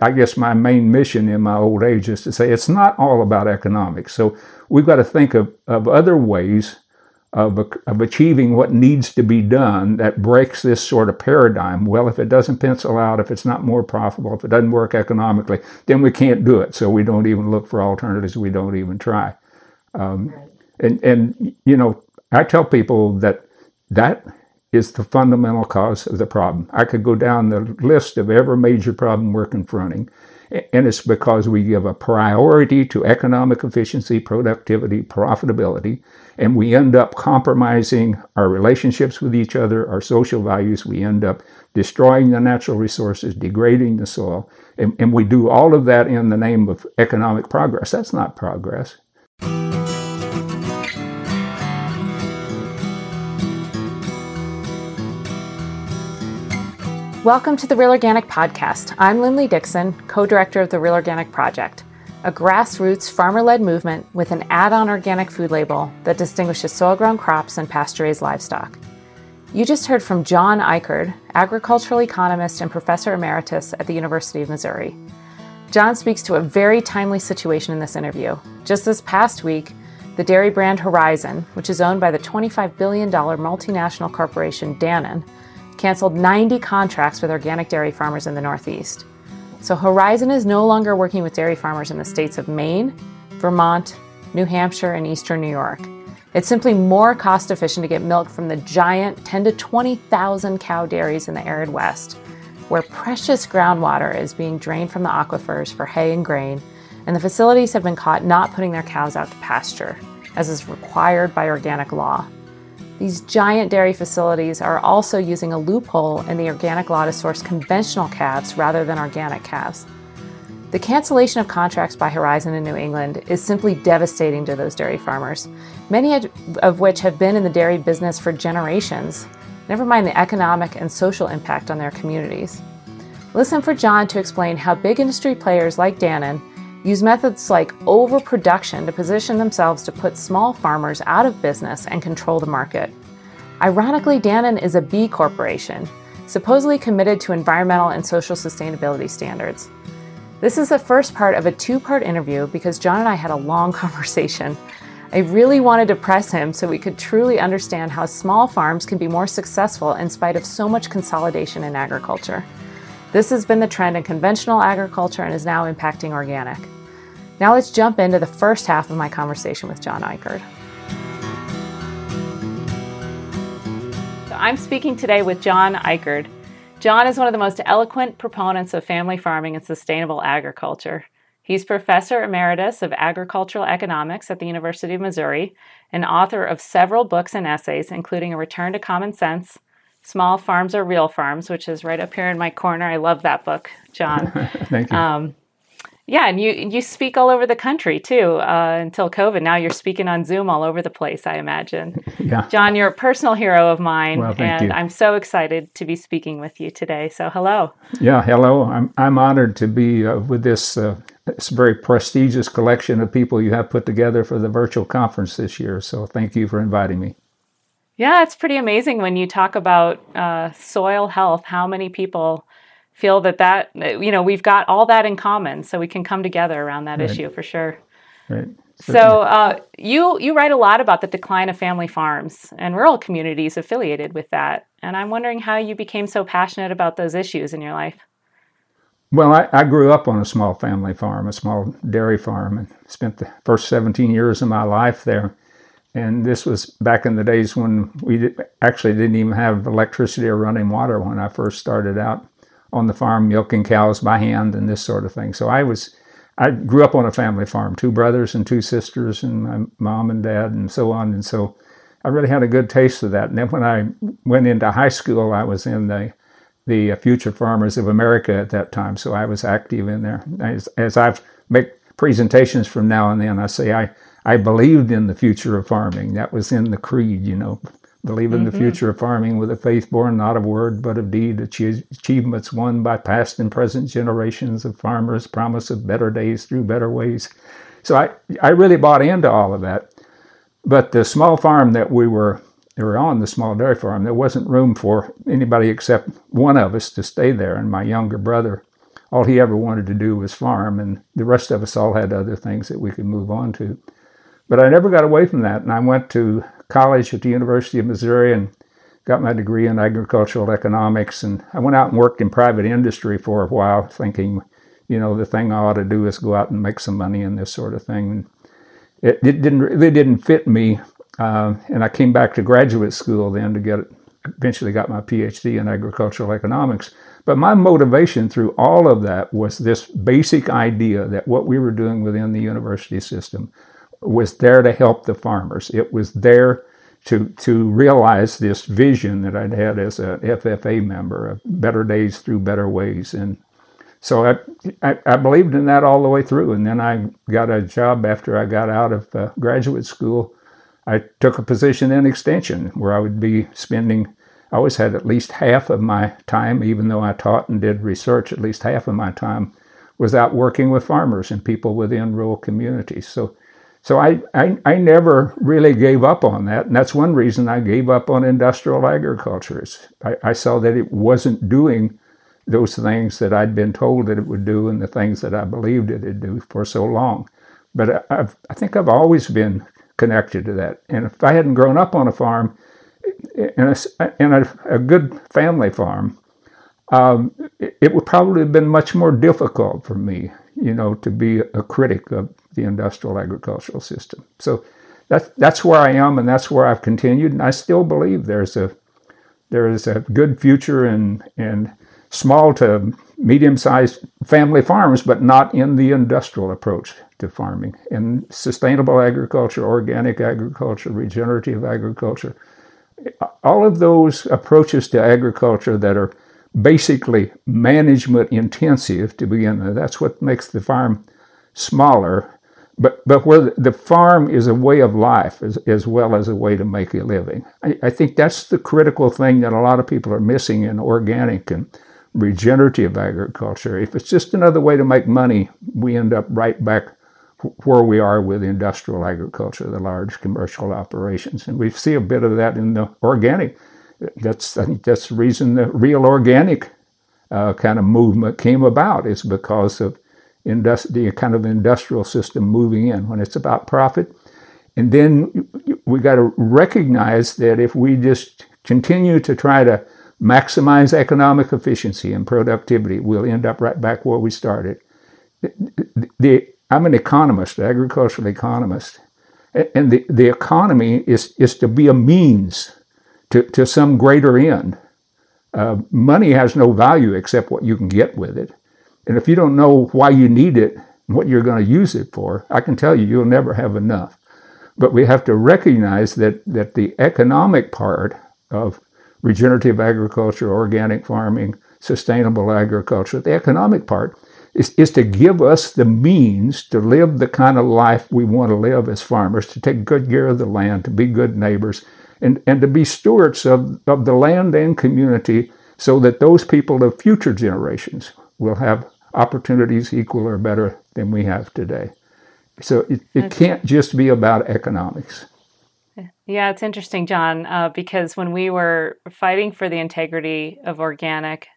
I guess my main mission in my old age is to say it's not all about economics. So we've got to think of, of other ways of, of achieving what needs to be done that breaks this sort of paradigm. Well, if it doesn't pencil out, if it's not more profitable, if it doesn't work economically, then we can't do it. So we don't even look for alternatives. We don't even try. Um, and, and, you know, I tell people that that is the fundamental cause of the problem. I could go down the list of every major problem we're confronting, and it's because we give a priority to economic efficiency, productivity, profitability, and we end up compromising our relationships with each other, our social values. We end up destroying the natural resources, degrading the soil, and, and we do all of that in the name of economic progress. That's not progress. Welcome to the Real Organic Podcast. I'm Linley Dixon, co director of the Real Organic Project, a grassroots farmer led movement with an add on organic food label that distinguishes soil grown crops and pasture raised livestock. You just heard from John Ikerd, agricultural economist and professor emeritus at the University of Missouri. John speaks to a very timely situation in this interview. Just this past week, the dairy brand Horizon, which is owned by the $25 billion multinational corporation Dannon, canceled 90 contracts with organic dairy farmers in the Northeast. So Horizon is no longer working with dairy farmers in the states of Maine, Vermont, New Hampshire, and eastern New York. It's simply more cost efficient to get milk from the giant 10 to 20,000 cow dairies in the arid West, where precious groundwater is being drained from the aquifers for hay and grain, and the facilities have been caught not putting their cows out to pasture, as is required by organic law. These giant dairy facilities are also using a loophole in the organic law to source conventional calves rather than organic calves. The cancellation of contracts by Horizon in New England is simply devastating to those dairy farmers, many of which have been in the dairy business for generations, never mind the economic and social impact on their communities. Listen for John to explain how big industry players like Dannon use methods like overproduction to position themselves to put small farmers out of business and control the market. Ironically, Dannon is a B corporation, supposedly committed to environmental and social sustainability standards. This is the first part of a two part interview because John and I had a long conversation. I really wanted to press him so we could truly understand how small farms can be more successful in spite of so much consolidation in agriculture. This has been the trend in conventional agriculture and is now impacting organic. Now let's jump into the first half of my conversation with John Ikerd. I'm speaking today with John Ikerd. John is one of the most eloquent proponents of family farming and sustainable agriculture. He's professor emeritus of agricultural economics at the University of Missouri and author of several books and essays, including A Return to Common Sense, Small Farms Are Real Farms, which is right up here in my corner. I love that book, John. Thank you. Um, yeah, and you you speak all over the country too uh, until COVID. Now you're speaking on Zoom all over the place. I imagine. Yeah. John, you're a personal hero of mine, well, and you. I'm so excited to be speaking with you today. So hello. Yeah, hello. I'm I'm honored to be uh, with this uh, this very prestigious collection of people you have put together for the virtual conference this year. So thank you for inviting me. Yeah, it's pretty amazing when you talk about uh, soil health. How many people feel that that you know we've got all that in common, so we can come together around that right. issue for sure. Right. So uh, you you write a lot about the decline of family farms and rural communities affiliated with that, and I'm wondering how you became so passionate about those issues in your life. Well, I, I, grew up on a small family farm, a small dairy farm, and spent the first 17 years of my life there. And this was back in the days when we actually didn't even have electricity or running water when I first started out on the farm milking cows by hand and this sort of thing. So I was, I grew up on a family farm, two brothers and two sisters, and my mom and dad, and so on. And so I really had a good taste of that. And then when I went into high school, I was in the the Future Farmers of America at that time. So I was active in there. As, as I've make presentations from now and then, I say I I believed in the future of farming. That was in the creed, you know. Believe in mm-hmm. the future of farming with a faith born not of word but of deed, achievements won by past and present generations of farmers, promise of better days through better ways. So I, I really bought into all of that. But the small farm that we were, we were on, the small dairy farm, there wasn't room for anybody except one of us to stay there, and my younger brother all he ever wanted to do was farm, and the rest of us all had other things that we could move on to. But I never got away from that, and I went to college at the University of Missouri and got my degree in agricultural economics. And I went out and worked in private industry for a while, thinking, you know, the thing I ought to do is go out and make some money and this sort of thing. It, it didn't really didn't fit me, uh, and I came back to graduate school then to get eventually got my PhD in agricultural economics. But my motivation through all of that was this basic idea that what we were doing within the university system was there to help the farmers. It was there to to realize this vision that I'd had as a FFA member of better days through better ways. And so I, I, I believed in that all the way through. And then I got a job after I got out of uh, graduate school. I took a position in extension where I would be spending I always had at least half of my time, even though I taught and did research, at least half of my time was out working with farmers and people within rural communities. So, so I, I, I never really gave up on that. And that's one reason I gave up on industrial agriculture. I, I saw that it wasn't doing those things that I'd been told that it would do and the things that I believed it would do for so long. But I've, I think I've always been connected to that. And if I hadn't grown up on a farm, in a, in a, a good family farm, um, it, it, would probably have been much more difficult for me, you know, to be a critic of the industrial agricultural system. So that's that's where I am, and that's where I've continued, and I still believe there's a there is a good future in in small to medium-sized family farms, but not in the industrial approach to farming. In sustainable agriculture, organic agriculture, regenerative agriculture, all of those approaches to agriculture that are basically management intensive to begin with, that's what makes the farm smaller. But, but where the farm is a way of life as, as well as a way to make a living. I, I think that's the critical thing that a lot of people are missing in organic and regenerative agriculture. If it's just another way to make money, we end up right back where we are with industrial agriculture, the large commercial operations. And we see a bit of that in the organic. That's I think that's the reason the real organic uh, kind of movement came about is because of industri- the kind of industrial system moving in when it's about profit. And then we got to recognize that if we just continue to try to maximize economic efficiency and productivity, we'll end up right back where we started. The, the I'm an economist, agricultural economist, and the, the economy is, is to be a means to, to some greater end. Uh, money has no value except what you can get with it. And if you don't know why you need it what you're going to use it for, I can tell you, you'll never have enough. But we have to recognize that, that the economic part of regenerative agriculture, organic farming, sustainable agriculture, the economic part is, is to give us the means to live the kind of life we want to live as farmers, to take good care of the land, to be good neighbors, and, and to be stewards of, of the land and community so that those people of future generations will have opportunities equal or better than we have today. So it, it can't just be about economics. Yeah, it's interesting, John, uh, because when we were fighting for the integrity of organic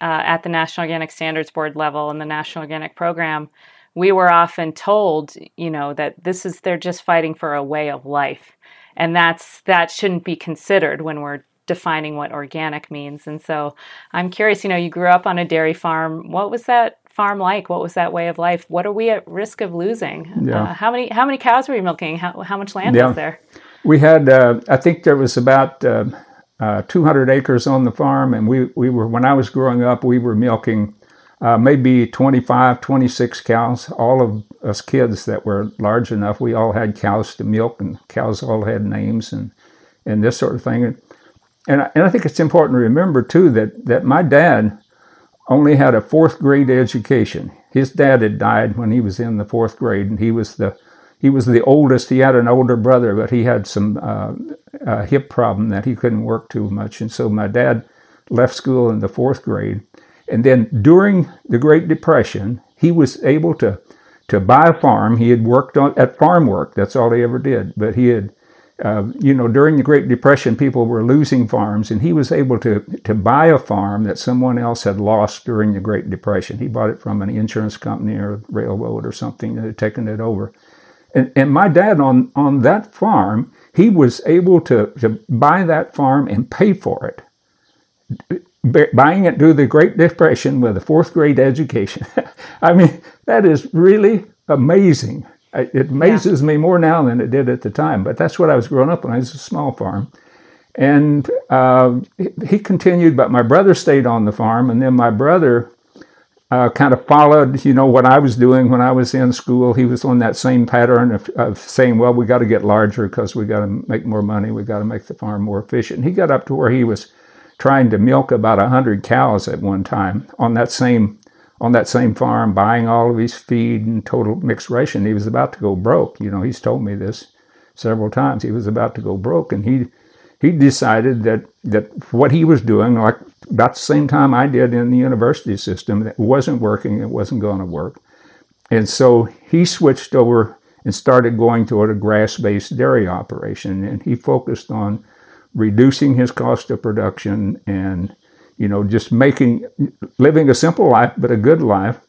uh, at the National Organic Standards Board level and the National Organic Program, we were often told, you know, that this is they're just fighting for a way of life, and that's that shouldn't be considered when we're defining what organic means. And so, I'm curious. You know, you grew up on a dairy farm. What was that farm like? What was that way of life? What are we at risk of losing? Yeah. Uh, how many how many cows were you milking? How how much land yeah. was there? We had, uh, I think there was about. Uh, uh, 200 acres on the farm, and we, we were when I was growing up, we were milking uh, maybe 25, 26 cows. All of us kids that were large enough, we all had cows to milk, and cows all had names and and this sort of thing. And I, and I think it's important to remember too that that my dad only had a fourth grade education. His dad had died when he was in the fourth grade, and he was the he was the oldest. He had an older brother, but he had some uh, hip problem that he couldn't work too much. And so my dad left school in the fourth grade. And then during the Great Depression, he was able to to buy a farm. He had worked on at farm work. That's all he ever did. But he had uh, you know, during the Great Depression, people were losing farms, and he was able to, to buy a farm that someone else had lost during the Great Depression. He bought it from an insurance company or railroad or something that had taken it over. And, and my dad on, on that farm, he was able to, to buy that farm and pay for it. Buying it through the Great Depression with a fourth grade education. I mean, that is really amazing. It amazes yeah. me more now than it did at the time, but that's what I was growing up on. It was a small farm. And uh, he continued, but my brother stayed on the farm, and then my brother uh, kind of followed, you know, what I was doing when I was in school. He was on that same pattern of, of saying, well, we got to get larger because we got to make more money. We got to make the farm more efficient. And he got up to where he was trying to milk about a 100 cows at one time on that same on that same farm buying all of his feed and total mixed ration. He was about to go broke. You know, he's told me this several times. He was about to go broke, and he he decided that that what he was doing, like about the same time I did in the university system, that wasn't working. It wasn't going to work, and so he switched over and started going toward a grass-based dairy operation, and he focused on reducing his cost of production and you know, just making, living a simple life, but a good life,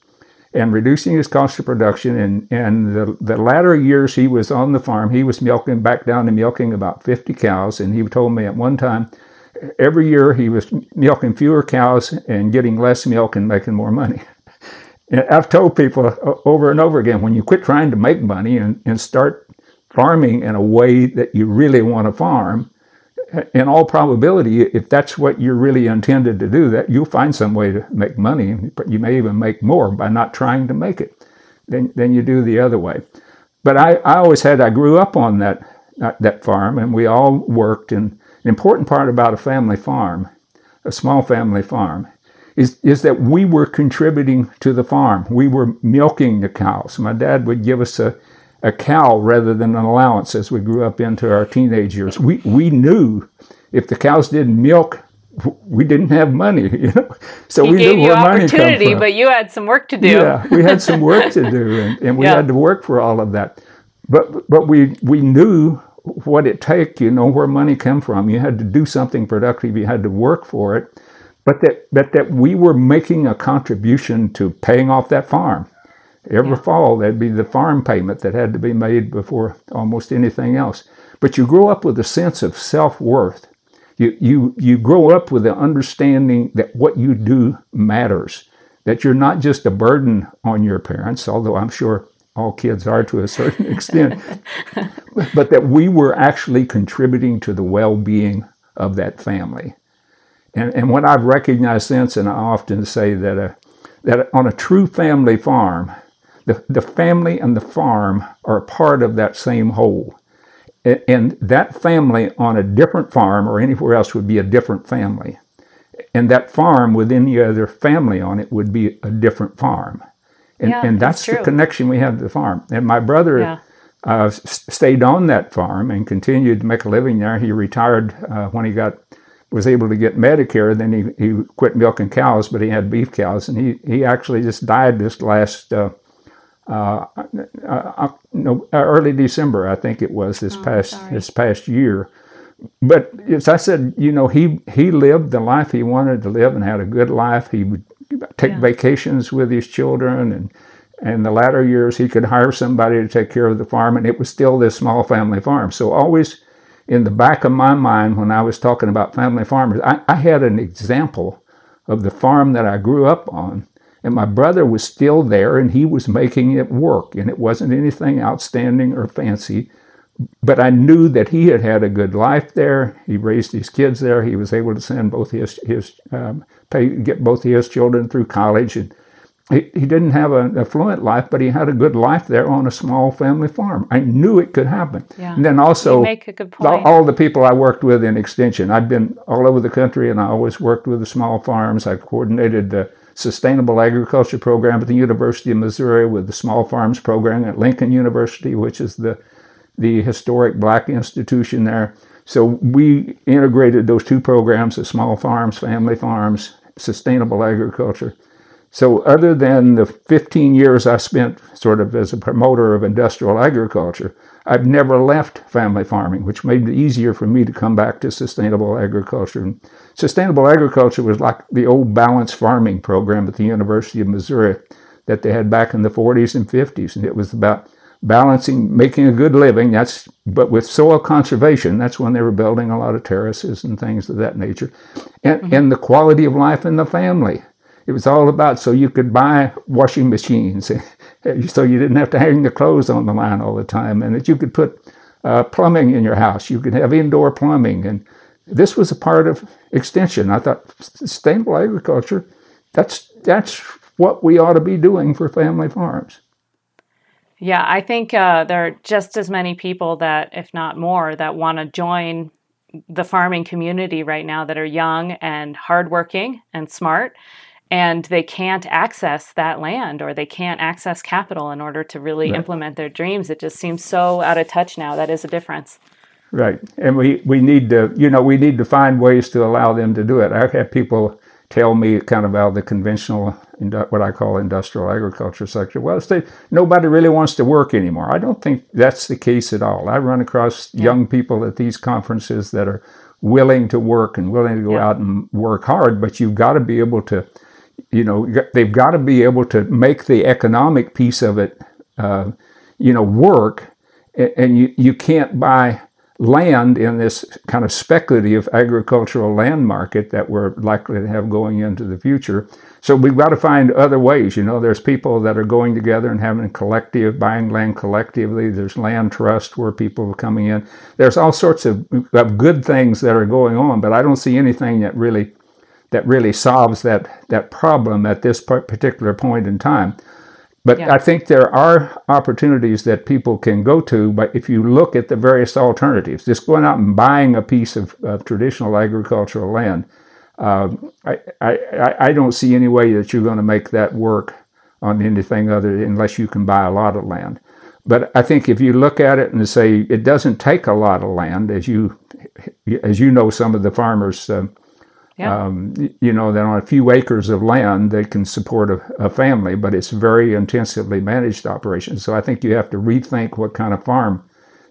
and reducing his cost of production. And, and the, the latter years he was on the farm, he was milking back down to milking about 50 cows. And he told me at one time, every year he was milking fewer cows and getting less milk and making more money. And I've told people uh, over and over again when you quit trying to make money and, and start farming in a way that you really want to farm, in all probability, if that's what you're really intended to do, that you'll find some way to make money. You may even make more by not trying to make it than, than you do the other way. But I, I always had, I grew up on that, that farm and we all worked. And an important part about a family farm, a small family farm, is, is that we were contributing to the farm. We were milking the cows. My dad would give us a, a cow rather than an allowance as we grew up into our teenage years. We, we knew if the cows didn't milk, we didn't have money, you know. So he we gave knew you where money opportunity, come from. but you had some work to do. Yeah, we had some work to do, and, and we yeah. had to work for all of that. But but we we knew what it take, you know, where money come from. You had to do something productive. You had to work for it. But that but that we were making a contribution to paying off that farm. Every yeah. fall, that'd be the farm payment that had to be made before almost anything else. But you grow up with a sense of self worth. You, you, you grow up with the understanding that what you do matters, that you're not just a burden on your parents, although I'm sure all kids are to a certain extent, but that we were actually contributing to the well being of that family. And, and what I've recognized since, and I often say that, a, that on a true family farm, the, the family and the farm are a part of that same whole. And that family on a different farm or anywhere else would be a different family. And that farm with any other family on it would be a different farm. And, yeah, and that's, that's the connection we have to the farm. And my brother yeah. uh, stayed on that farm and continued to make a living there. He retired uh, when he got was able to get Medicare. Then he, he quit milking cows, but he had beef cows. And he, he actually just died this last uh, uh, uh, uh, no, early December, I think it was this oh, past sorry. this past year. But as I said, you know, he he lived the life he wanted to live and had a good life. He would take yeah. vacations with his children, and and the latter years he could hire somebody to take care of the farm, and it was still this small family farm. So always in the back of my mind when I was talking about family farmers, I, I had an example of the farm that I grew up on and my brother was still there and he was making it work. And it wasn't anything outstanding or fancy. But I knew that he had had a good life there. He raised his kids there. He was able to send both his, his um, pay, get both his children through college. And he, he didn't have an affluent life, but he had a good life there on a small family farm. I knew it could happen. Yeah. And then also, all, all, the people I worked with in Extension, I'd been all over the country and I always worked with the small farms. I coordinated the sustainable agriculture program at the University of Missouri with the small farms program at Lincoln University, which is the, the historic black institution there. So we integrated those two programs, the small farms, family farms, sustainable agriculture. So, other than the 15 years I spent sort of as a promoter of industrial agriculture, I've never left family farming, which made it easier for me to come back to sustainable agriculture. And sustainable agriculture was like the old balanced farming program at the University of Missouri that they had back in the 40s and 50s. And it was about balancing, making a good living. That's but with soil conservation. That's when they were building a lot of terraces and things of that nature, and mm-hmm. and the quality of life in the family. It was all about so you could buy washing machines, so you didn't have to hang the clothes on the line all the time, and that you could put uh, plumbing in your house. You could have indoor plumbing, and this was a part of extension. I thought sustainable agriculture. That's that's what we ought to be doing for family farms. Yeah, I think uh, there are just as many people that, if not more, that want to join the farming community right now that are young and hardworking and smart and they can't access that land or they can't access capital in order to really right. implement their dreams. It just seems so out of touch now. That is a difference. Right. And we, we need to, you know, we need to find ways to allow them to do it. I've had people tell me kind of out the conventional, what I call industrial agriculture sector. Well, they, nobody really wants to work anymore. I don't think that's the case at all. I run across yeah. young people at these conferences that are willing to work and willing to go yeah. out and work hard, but you've got to be able to you know, they've got to be able to make the economic piece of it, uh, you know, work. And you, you can't buy land in this kind of speculative agricultural land market that we're likely to have going into the future. So we've got to find other ways. You know, there's people that are going together and having a collective, buying land collectively. There's land trust where people are coming in. There's all sorts of, of good things that are going on, but I don't see anything that really that really solves that, that problem at this particular point in time. But yeah. I think there are opportunities that people can go to. But if you look at the various alternatives, just going out and buying a piece of, of traditional agricultural land, uh, I, I, I don't see any way that you're going to make that work on anything other unless you can buy a lot of land. But I think if you look at it and say it doesn't take a lot of land, as you as you know, some of the farmers. Uh, yeah. Um, you know, that on a few acres of land, they can support a, a, family, but it's very intensively managed operation. So I think you have to rethink what kind of farm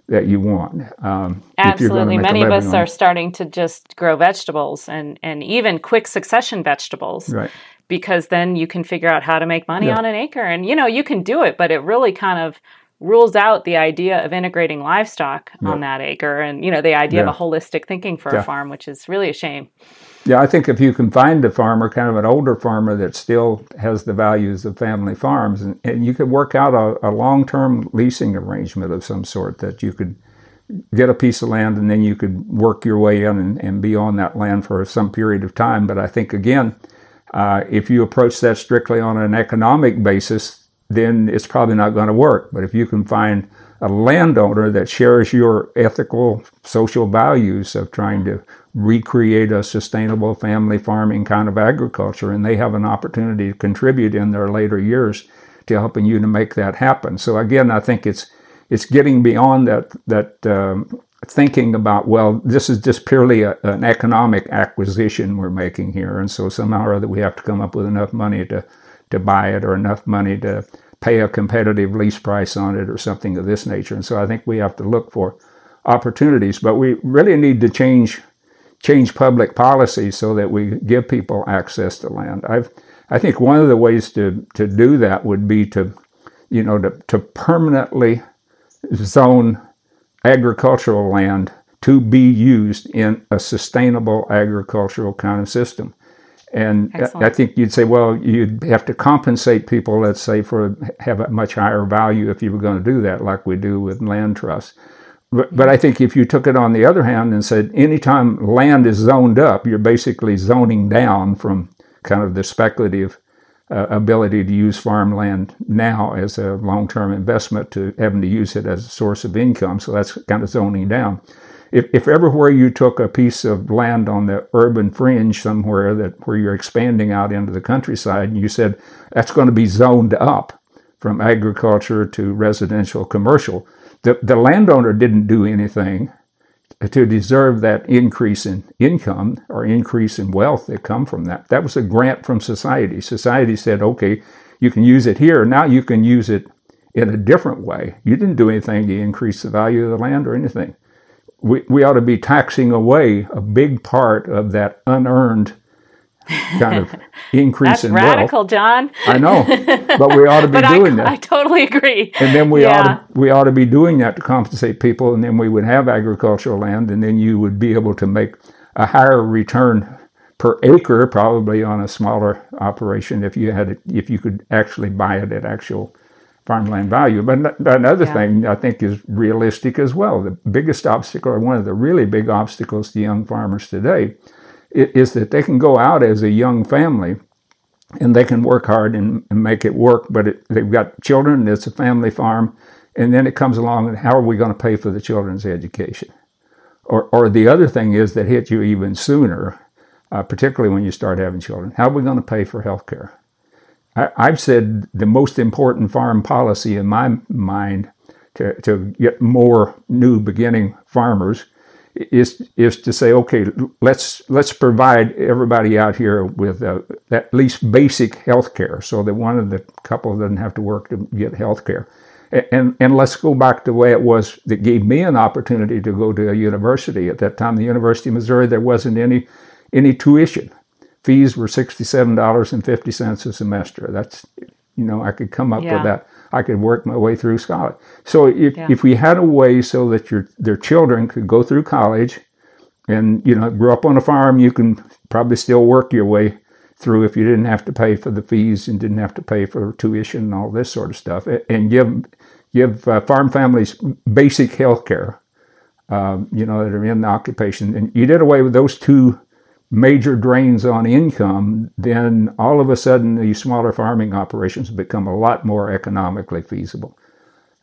that you want. Um, Absolutely. Many of us are starting to just grow vegetables and, and even quick succession vegetables. Right. Because then you can figure out how to make money yeah. on an acre. And, you know, you can do it, but it really kind of rules out the idea of integrating livestock yeah. on that acre and, you know, the idea yeah. of a holistic thinking for a farm, which is really a shame. Yeah, I think if you can find a farmer, kind of an older farmer that still has the values of family farms, and, and you could work out a, a long term leasing arrangement of some sort that you could get a piece of land and then you could work your way in and, and be on that land for some period of time. But I think, again, uh, if you approach that strictly on an economic basis, then it's probably not going to work. But if you can find a landowner that shares your ethical, social values of trying to recreate a sustainable family farming kind of agriculture, and they have an opportunity to contribute in their later years to helping you to make that happen. So again, I think it's it's getting beyond that that um, thinking about well, this is just purely a, an economic acquisition we're making here, and so somehow or other we have to come up with enough money to to buy it or enough money to pay a competitive lease price on it or something of this nature. And so I think we have to look for opportunities, but we really need to change change public policy so that we give people access to land. I've, I think one of the ways to, to do that would be to, you know, to, to permanently zone agricultural land to be used in a sustainable agricultural kind of system. And Excellent. I think you'd say, well, you'd have to compensate people, let's say, for have a much higher value if you were going to do that, like we do with land trusts. But, but I think if you took it on the other hand and said anytime land is zoned up, you're basically zoning down from kind of the speculative uh, ability to use farmland now as a long term investment to having to use it as a source of income. So that's kind of zoning down. If, if everywhere you took a piece of land on the urban fringe somewhere that where you're expanding out into the countryside and you said that's going to be zoned up from agriculture to residential commercial, the, the landowner didn't do anything. to deserve that increase in income or increase in wealth that come from that. That was a grant from society. Society said, okay, you can use it here. Now you can use it in a different way. You didn't do anything to increase the value of the land or anything. We, we ought to be taxing away a big part of that unearned kind of increase That's in radical, wealth. John. I know, but we ought to be doing I, that. I totally agree. And then we Yeah. ought to we ought to be doing that to compensate people, and then we would have agricultural land, and then you would be able to make a higher return per acre, probably on a smaller operation if you had it, if you could actually buy it at actual farmland value. But another Yeah. thing I think is realistic as well. The biggest obstacle, or one of the really big obstacles to young farmers today, is that they can go out as a young family and they can work hard and, and make it work. But it, they've got children, it's a family farm, and then it comes along and how are we going to pay for the children's education? Or, or the other thing is that hit you even sooner, uh, particularly when you start having children. How are we going to pay for health care? I've said the most important farm policy in my mind to, to get more new beginning farmers is is to say, okay, let's let's provide everybody out here with uh, at least basic health care, so that one of the couple doesn't have to work to get health care. And, and let's go back to the way it was that gave me an opportunity to go to a university. At that time, the University of Missouri, there wasn't any any tuition. Fees were sixty-seven dollars and fifty cents a semester. That's you know I could come up Yeah. with that. I could work my way through college. So if, Yeah. if we had a way so that your their children could go through college, and you know grew up on a farm, you can probably still work your way through if you didn't have to pay for the fees and didn't have to pay for tuition and all this sort of stuff, and give give uh, farm families basic health care. Um, you know that are in the occupation, and you did away with those two major drains on income, then all of a sudden these smaller farming operations become a lot more economically feasible.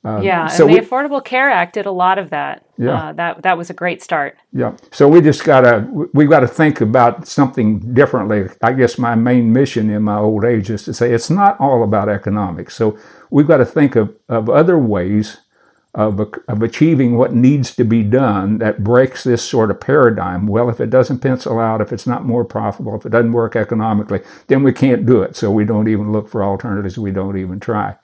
yeah, and so the we- Affordable Care Act did a lot of that. Yeah. Uh, that that was a great start. Yeah. So we just gotta we got to think about something differently. I guess my main mission in my old age is to say it's not all about economics. So we've got to think of, of other ways of of achieving what needs to be done that breaks this sort of paradigm. Well, if it doesn't pencil out, if it's not more profitable, if it doesn't work economically, then we can't do it. So we don't even look for alternatives. We don't even try.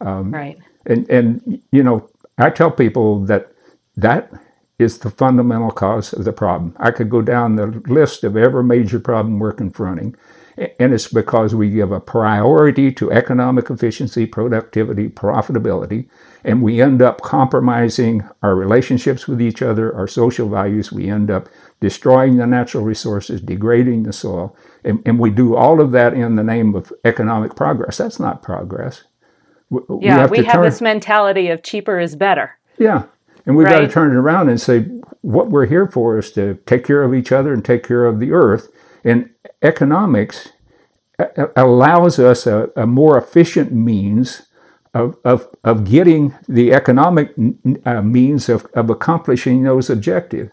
Um, right. And and you know, I tell people that that is the fundamental cause of the problem. I could go down the list of every major problem we're confronting, and it's because we give a priority to economic efficiency, productivity, profitability, and we end up compromising our relationships with each other, our social values. We end up destroying the natural resources, degrading the soil, and, and we do all of that in the name of economic progress. That's not progress. W- Yeah, we have, turn- this mentality of cheaper is better. yeah. And we've got to turn it around and say, what we're here for is to take care of each other and take care of the earth. And economics allows us a, a more efficient means of, of, of getting the economic uh, means of, of accomplishing those objectives.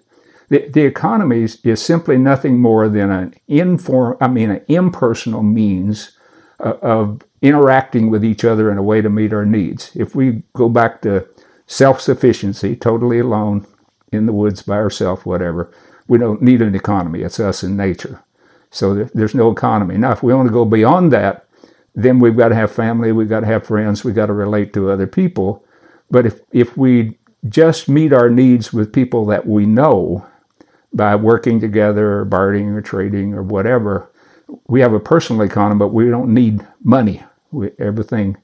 The, the economy is, is simply nothing more than an inform, I mean, an impersonal means of, of interacting with each other in a way to meet our needs. If we go back to self-sufficiency, totally alone in the woods by ourselves, whatever, we don't need an economy. It's us in nature. So there- there's no economy. Now, if we want to go beyond that, then we've got to have family, we've got to have friends, we've got to relate to other people. But if, if we just meet our needs with people that we know by working together or bartering or trading or whatever, we have a personal economy, but we don't need money. We, everything.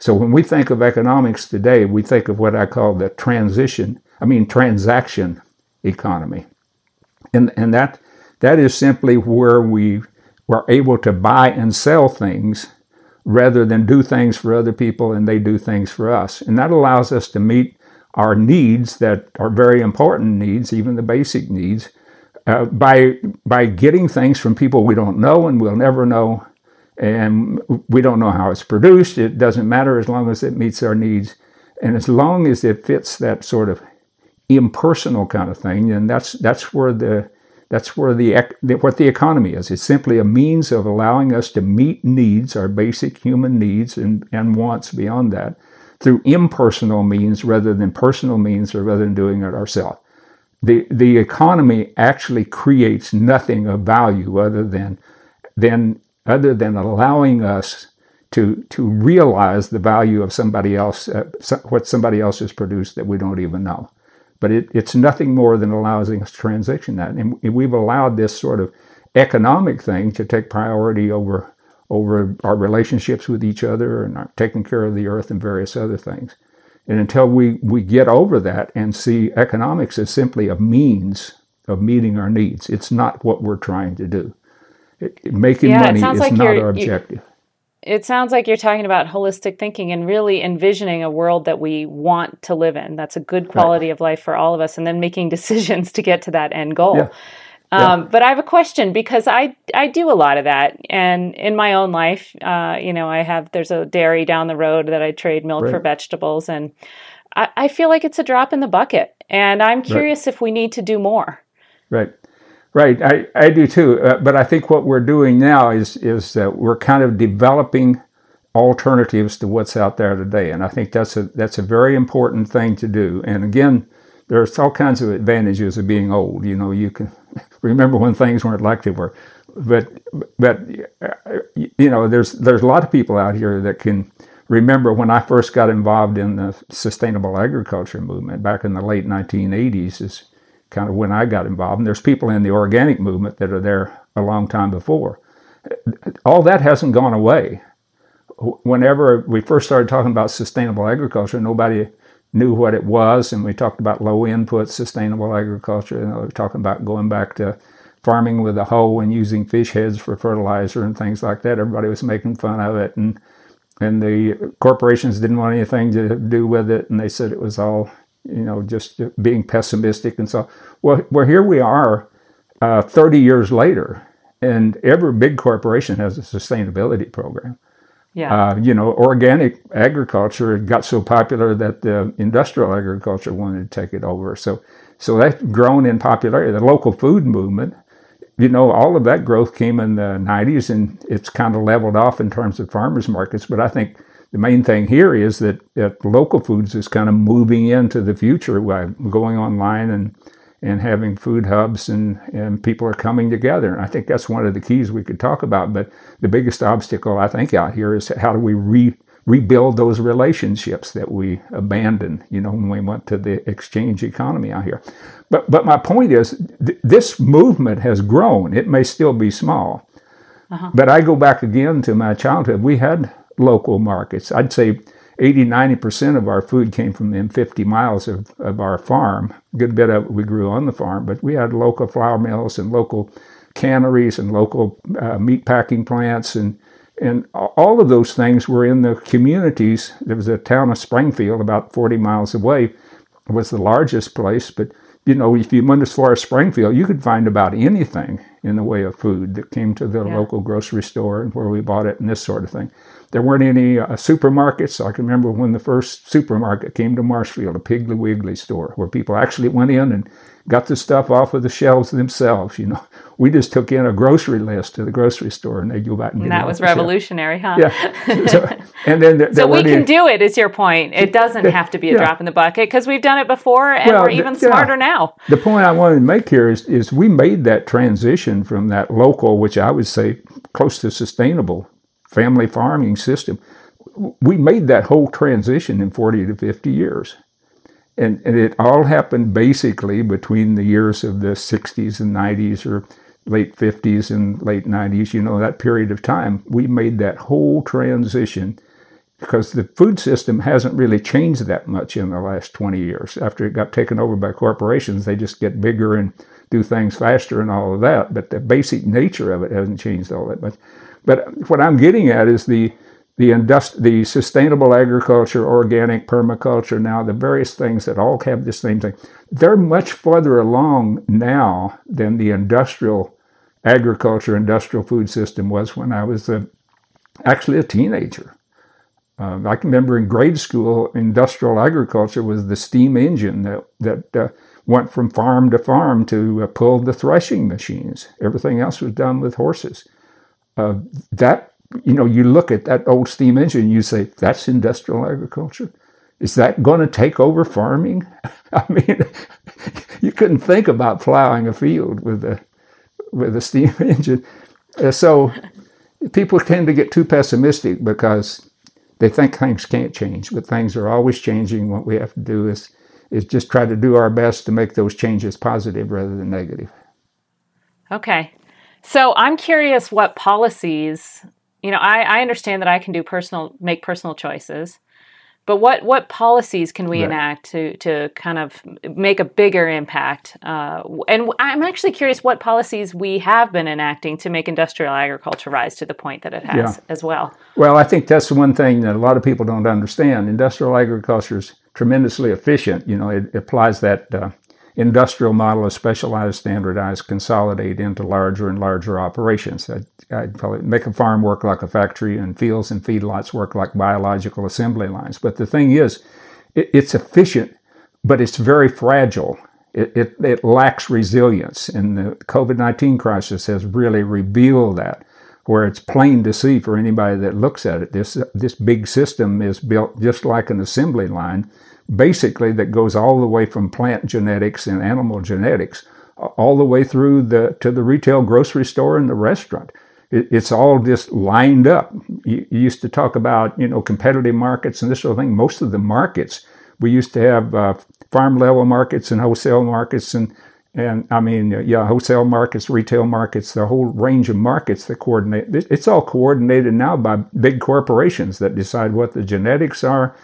So when we think of economics today, we think of what I call the transition, I mean transaction economy. And, and that, that is simply where we were able to buy and sell things rather than do things for other people and they do things for us. And that allows us to meet our needs that are very important needs, even the basic needs, uh, by by getting things from people we don't know and we'll never know, and we don't know how it's produced. It doesn't matter as long as it meets our needs, and as long as it fits that sort of impersonal kind of thing, and that's that's where the that's where the what the economy is. It's simply a means of allowing us to meet needs, our basic human needs and, and wants beyond that, through impersonal means rather than personal means or rather than doing it ourselves. the the economy actually creates nothing of value other than than other than allowing us to to realize the value of somebody else uh, what somebody else has produced that we don't even know. But it, it's nothing more than allowing us to transition that, and we've allowed this sort of economic thing to take priority over over our relationships with each other and our taking care of the earth and various other things. And until we, we get over that and see economics as simply a means of meeting our needs, it's not what we're trying to do. It, making yeah, money is like not our objective. It sounds like you're talking about holistic thinking and really envisioning a world that we want to live in. That's a good quality right. of life for all of us, and then making decisions to get to that end goal. Yeah. Um, yeah. But I have a question because I I do a lot of that, and in my own life, uh, you know, I have there's a dairy down the road that I trade milk right. for vegetables, and I, I, feel like it's a drop in the bucket, and I'm curious right. if we need to do more. Right, right. I I do too, uh, but I think what we're doing now is is that we're kind of developing alternatives to what's out there today, and I think that's a that's a very important thing to do. And again there's all kinds of advantages of being old. You know, you can remember when things weren't like they were, but but you know, there's there's a lot of people out here that can remember when I first got involved in the sustainable agriculture movement back in the late 1980s. Is kind of when I got involved. And there's people in the organic movement that are there a long time before. All that hasn't gone away. Whenever we first started talking about sustainable agriculture, nobody knew what it was, and we talked about low input sustainable agriculture. And we were talking about going back to farming with a hoe and using fish heads for fertilizer and things like that. Everybody was making fun of it, and and the corporations didn't want anything to do with it, and they said it was all you know just being pessimistic and so. Well, well, here we are, uh, 30 years later, and every big corporation has a sustainability program. Yeah. Uh, you know, organic agriculture got so popular that the industrial agriculture wanted to take it over. So, so that's grown in popularity. The local food movement, you know, all of that growth came in the 90s and it's kind of leveled off in terms of farmers markets. But I think the main thing here is that, that local foods is kind of moving into the future by going online and and having food hubs and, and people are coming together. And I think that's one of the keys we could talk about. But the biggest obstacle I think out here is how do we re, rebuild those relationships that we abandoned, you know, when we went to the exchange economy out here. But but my point is th- this movement has grown. It may still be small. Uh-huh. But I go back again to my childhood. We had local markets. I'd say 80, 90% of our food came from them 50 miles of, of our farm. A good bit of it we grew on the farm, but we had local flour mills and local canneries and local uh, meat packing plants and and all of those things were in the communities. There was a town of Springfield about 40 miles away. It was the largest place, but you know, if you went as far as Springfield, you could find about anything in the way of food that came to the yeah. local grocery store and where we bought it and this sort of thing. There weren't any uh, supermarkets. I can remember when the first supermarket came to Marshfield, a Piggly Wiggly store, where people actually went in and got the stuff off of the shelves themselves. You know, we just took in a grocery list to the grocery store, and they'd go back and, and that was revolutionary, huh? Yeah. So, and then there, so we can any, do it. Is your point? It doesn't have to be a yeah. drop in the bucket because we've done it before, and well, we're even the, smarter yeah. now. The point I wanted to make here is is we made that transition from that local, which I would say close to sustainable family farming system. We made that whole transition in 40 to 50 years. And, and it all happened basically between the years of the 60s and 90s or late 50s and late 90s, you know, that period of time. We made that whole transition because the food system hasn't really changed that much in the last 20 years. After it got taken over by corporations, they just get bigger and do things faster and all of that. But the basic nature of it hasn't changed all that much. But what I'm getting at is the the industri- the sustainable agriculture, organic permaculture, now the various things that all have the same thing. They're much further along now than the industrial agriculture, industrial food system was when I was a, actually a teenager. Um, I can remember in grade school, industrial agriculture was the steam engine that that uh, went from farm to farm to uh, pull the threshing machines. Everything else was done with horses uh, that you know you look at that old steam engine you say that's industrial agriculture is that going to take over farming i mean you couldn't think about plowing a field with a with a steam engine. Uh, so people tend to get too pessimistic because they think things can't change, but things are always changing. What we have to do is is just try to do our best to make those changes positive rather than negative. Okay. So I'm curious what policies, you know, I, I understand that I can do personal make personal choices. But what, what policies can we right. enact to, to kind of make a bigger impact? Uh, and I'm actually curious what policies we have been enacting to make industrial agriculture rise to the point that it has yeah. as well. Well, I think that's the one thing that a lot of people don't understand. Industrial agriculture is tremendously efficient. You know, it, it applies that uh, industrial model of specialized, standardized, consolidate into larger and larger operations. I'd, I'd probably make a farm work like a factory and fields and feedlots work like biological assembly lines. But the thing is, it, it's efficient, but it's very fragile. It, it, it lacks resilience, and the COVID 19 crisis has really revealed that where it's plain to see for anybody that looks at it. This this big system is built just like an assembly line, basically that goes all the way from plant genetics and animal genetics all the way through the to the retail grocery store and the restaurant. It, it's all just lined up. You, you, used to talk about you know competitive markets and this sort of thing. Most of the markets we used to have uh, farm level markets and wholesale markets and and I mean, yeah, wholesale markets, retail markets, the whole range of markets that coordinate. It's all coordinated now by big corporations that decide what the genetics are,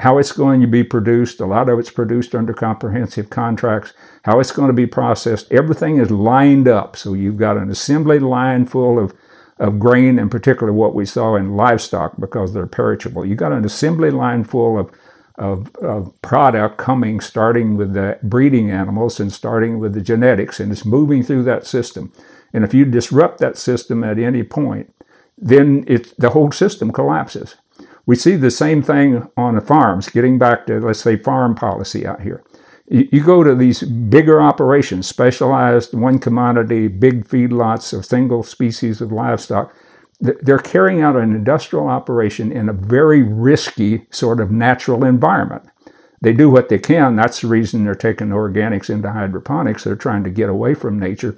how it's going to be produced. A lot of it's produced under comprehensive contracts, how it's going to be processed. Everything is lined up. So you've got an assembly line full of, of grain, in particular what we saw in livestock because they're perishable. You've got an assembly line full of, of, of product coming, starting with the breeding animals and starting with the genetics, and it's moving through that system. And if you disrupt that system at any point, then it, the whole system collapses. We see the same thing on the farms, getting back to, let's say, farm policy out here. You, go to these bigger operations, specialized one commodity, big feedlots of single species of livestock. They're carrying out an industrial operation in a very risky sort of natural environment. They do what they can. That's the reason they're taking organics into hydroponics. They're trying to get away from nature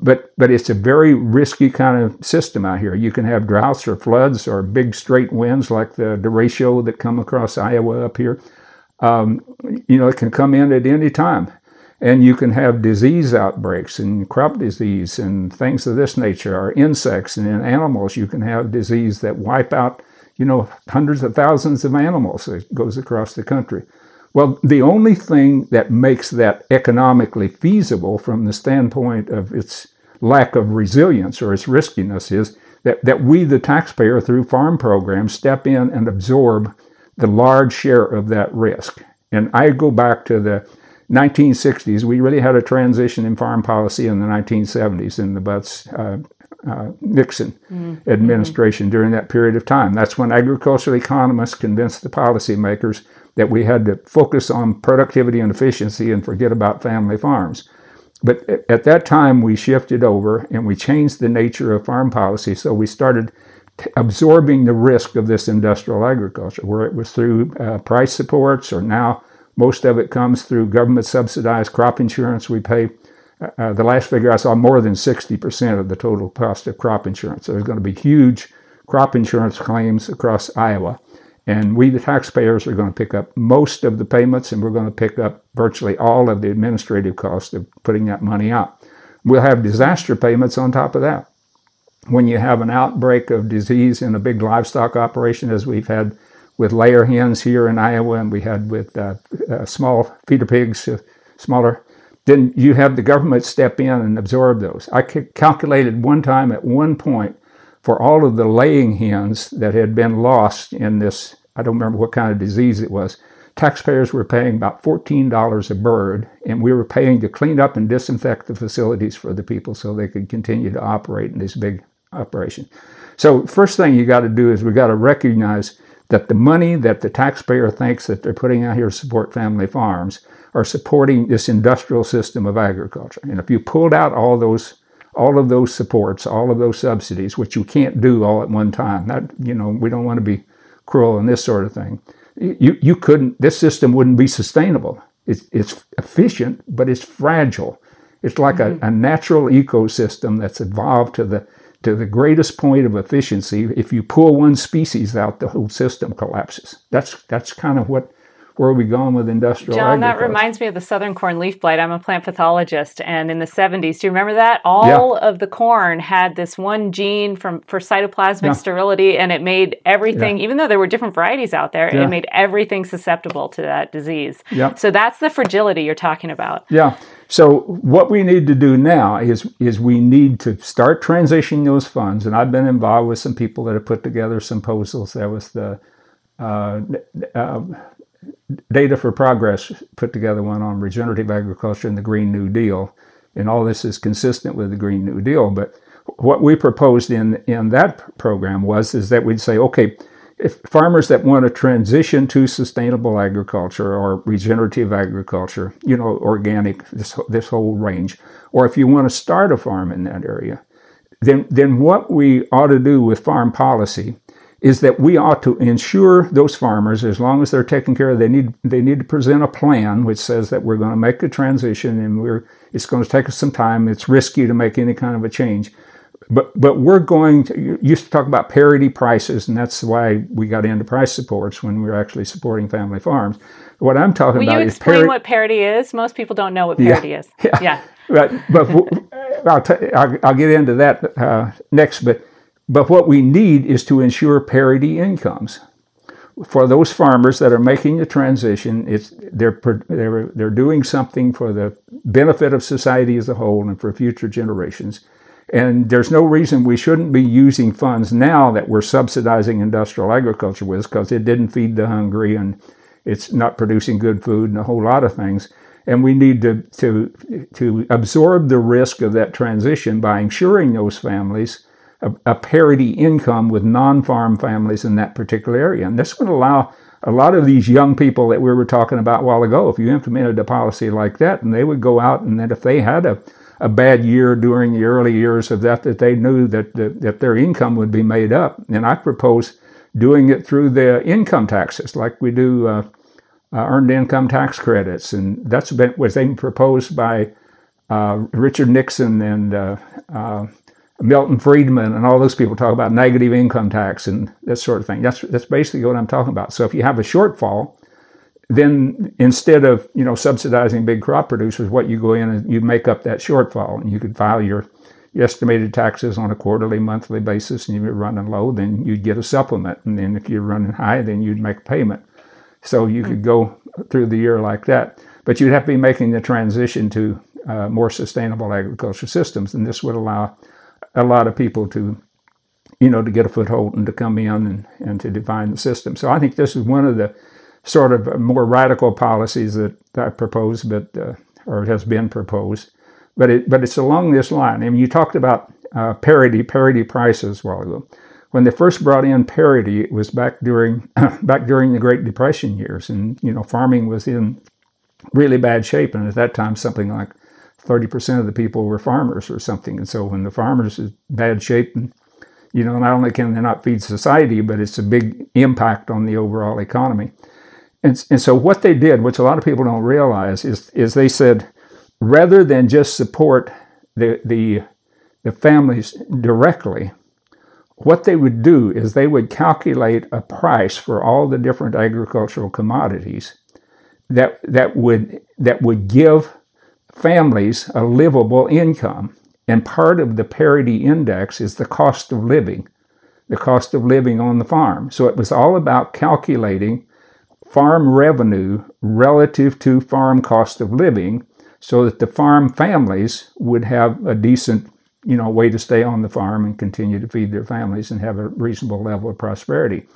but but it's a very risky kind of system out here. You can have droughts or floods or big straight winds like the derecho that come across Iowa up here. Um, you know, it can come in at any time, and you can have disease outbreaks and crop disease and things of this nature. Or insects and in animals, you can have disease that wipe out you know hundreds of thousands of animals that goes across the country. Well, the only thing that makes that economically feasible from the standpoint of its lack of resilience or its riskiness is that, that we, the taxpayer, through farm programs, step in and absorb the large share of that risk. And I go back to the 1960s. We really had a transition in farm policy in the 1970s in the Butz uh, uh, Nixon mm-hmm. administration during that period of time. That's when agricultural economists convinced the policymakers that we had to focus on productivity and efficiency and forget about family farms. But at that time, we shifted over and we changed the nature of farm policy. So we started t- absorbing the risk of this industrial agriculture, where it was through uh, price supports, or now most of it comes through government subsidized crop insurance. We pay uh, uh the last figure I saw more than 60% of the total cost of crop insurance. So there's going to be huge crop insurance claims across Iowa. And we, the taxpayers, are going to pick up most of the payments and we're going to pick up virtually all of the administrative costs of putting that money out. We'll have disaster payments on top of that. When you have an outbreak of disease in a big livestock operation, as we've had with layer hens here in Iowa and we had with uh, uh, small feeder pigs, uh, smaller, then you have the government step in and absorb those. I c- calculated one time at one point for all of the laying hens that had been lost in this I don't remember what kind of disease it was. Taxpayers were paying about $14 a bird, and we were paying to clean up and disinfect the facilities for the people so they could continue to operate in this big operation. So, first thing you got to do is we got to recognize that the money that the taxpayer thinks that they're putting out here to support family farms are supporting this industrial system of agriculture. And if you pulled out all those all of those supports, all of those subsidies, which you can't do all at one time. That you know, we don't want to be cruel and this sort of thing. You, you couldn't, this system wouldn't be sustainable. It's, it's efficient, but it's fragile. It's like mm-hmm. a, a natural ecosystem that's evolved to the to the greatest point of efficiency. If you pull one species out, the whole system collapses. That's that's kind of what where are we going with industrial John, that reminds me of the southern corn leaf blight. I'm a plant pathologist, and in the 70s, do you remember that? All yeah. of the corn had this one gene from for cytoplasmic yeah. sterility, and it made everything, yeah. even though there were different varieties out there, it made everything susceptible to that disease. Yeah. So that's the fragility you're talking about. Yeah. So what we need to do now is is we need to start transitioning those funds, and I've been involved with some people that have put together some proposals. There was the uh, uh, Data for Progress put together one on regenerative agriculture and the Green New Deal, and all this is consistent with the Green New Deal. But what we proposed in in that program was is that we'd say, okay, if farmers that want to transition to sustainable agriculture or regenerative agriculture, you know, organic, this this whole range, or if you want to start a farm in that area, then then what we ought to do with farm policy is that we ought to ensure those farmers, as long as they're taken care of, they need they need to present a plan which says that we're going to make a transition and we're it's going to take us some time. It's risky to make any kind of a change. But but we're going to you used to talk about parity prices, and that's why we got into price supports when we were actually supporting family farms. What I'm talking Will about is explain what parity is. Most people don't know what parity yeah, is. Yeah, yeah. but but I'll, t- I'll, I'll get into that uh, next. But but what we need is to ensure parity incomes. For those farmers that are making the transition, it's, they're, they're, they're doing something for the benefit of society as a whole and for future generations. And there's no reason we shouldn't be using funds now that we're subsidizing industrial agriculture with because it didn't feed the hungry and it's not producing good food and a whole lot of things. And we need to, to, to absorb the risk of that transition by ensuring those families a, a parity income with non-farm families in that particular area. And this would allow a lot of these young people that we were talking about a while ago, if you implemented a policy like that, and they would go out and that if they had a, a bad year during the early years of that, that they knew that, that, that their income would be made up. And I propose doing it through the income taxes, like we do uh, uh, earned income tax credits. And that's been, was even proposed by uh, Richard Nixon and uh, uh, Milton Friedman and all those people talk about negative income tax and that sort of thing. That's that's basically what I'm talking about. So if you have a shortfall, then instead of you know subsidizing big crop producers, what you go in and you make up that shortfall, and you could file your, estimated taxes on a quarterly, monthly basis, and if you're running low, then you'd get a supplement, and then if you're running high, then you'd make a payment. So you could go through the year like that, but you'd have to be making the transition to uh, more sustainable agriculture systems, and this would allow a lot of people to, you know, to get a foothold and to come in and, and to define the system. So I think this is one of the sort of more radical policies that I proposed, but uh, or has been proposed. But it but it's along this line. I mean, you talked about uh, parity, parity prices a while ago. When they first brought in parity, it was back during back during the Great Depression years, and you know, farming was in really bad shape, and at that time, something like 30% of the people were farmers or something. And so when the farmers is bad shape, and, you know, not only can they not feed society, but it's a big impact on the overall economy. And, and so what they did, which a lot of people don't realize, is, is they said, rather than just support the, the, the families directly, what they would do is they would calculate a price for all the different agricultural commodities that, that, would, that would give families a livable income. And part of the parity index is the cost of living, the cost of living on the farm. So it was all about calculating farm revenue relative to farm cost of living so that the farm families would have a decent you know way to stay on the farm and continue to feed their families and have a reasonable level of prosperity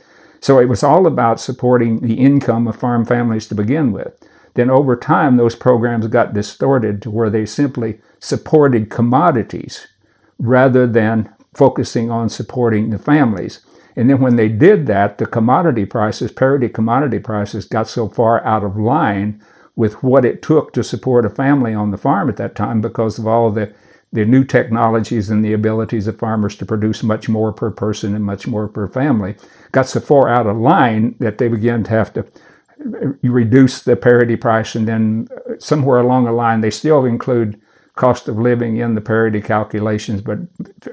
so it was all about supporting the income of farm families to begin with then over time those programs got distorted to where they simply supported commodities rather than focusing on supporting the families. And then when they did that, the commodity prices, parity commodity prices, got so far out of line with what it took to support a family on the farm at that time because of all the, the new technologies and the abilities of farmers to produce much more per person and much more per family. Got so far out of line that they began to have to you reduce the parity price, and then uh, somewhere along the line, they still include cost of living in the parity calculations, but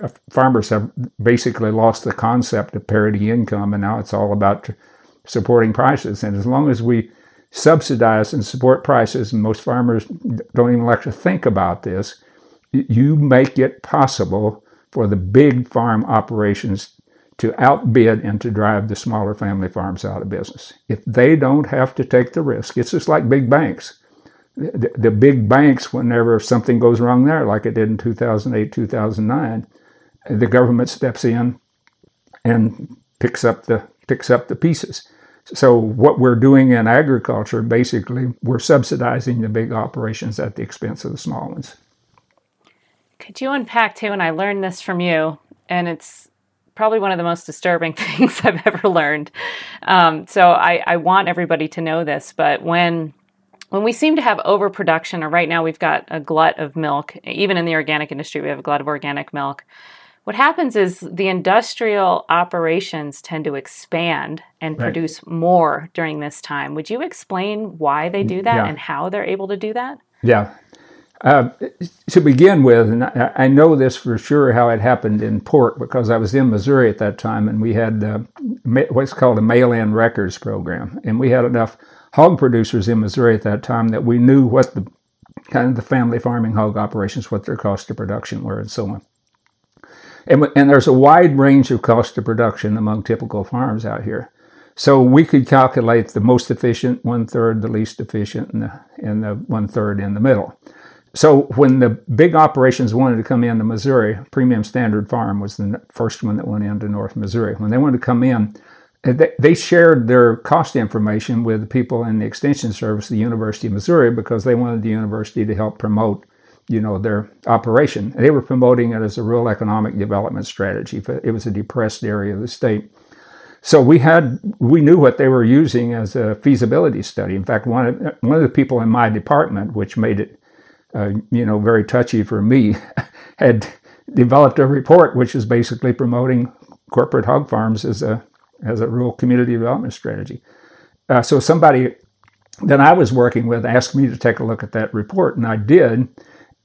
uh, farmers have basically lost the concept of parity income, and now it's all about supporting prices. And as long as we subsidize and support prices, and most farmers don't even like to think about this, you make it possible for the big farm operations to outbid and to drive the smaller family farms out of business. If they don't have to take the risk, it's just like big banks. The, the big banks, whenever something goes wrong there, like it did in 2008, 2009, the government steps in and picks up the picks up the pieces. So what we're doing in agriculture, basically, we're subsidizing the big operations at the expense of the small ones. Could you unpack too? And I learned this from you, and it's probably one of the most disturbing things I've ever learned. Um, so I, I want everybody to know this, but when when we seem to have overproduction, or right now we've got a glut of milk, even in the organic industry, we have a glut of organic milk. What happens is the industrial operations tend to expand and right. produce more during this time. Would you explain why they do that yeah. and how they're able to do that? Yeah. Uh, to begin with, and I, I, know this for sure how it happened in pork because I was in Missouri at that time and we had uh, what's called a mail in records program. And we had enough hog producers in Missouri at that time that we knew what the kind of the family farming hog operations, what their cost of production were, and so on. And, and there's a wide range of cost of production among typical farms out here. So we could calculate the most efficient one third, the least efficient, and the, and the one third in the middle. So when the big operations wanted to come into Missouri, Premium Standard Farm was the first one that went into North Missouri. When they wanted to come in, eh, they shared their cost information with the people in the extension service the University of Missouri because they wanted the university to help promote you know their operation. They were promoting it as a real economic development strategy it was a depressed area of the state. So we had we knew what they were using as a feasibility study. In fact one of, one of the people in my department which made it uh, you know very touchy for me had developed a report which is basically promoting corporate hog farms as a as a rural community development strategy. Uh, so somebody that I was working with asked me to take a look at that report, and I did.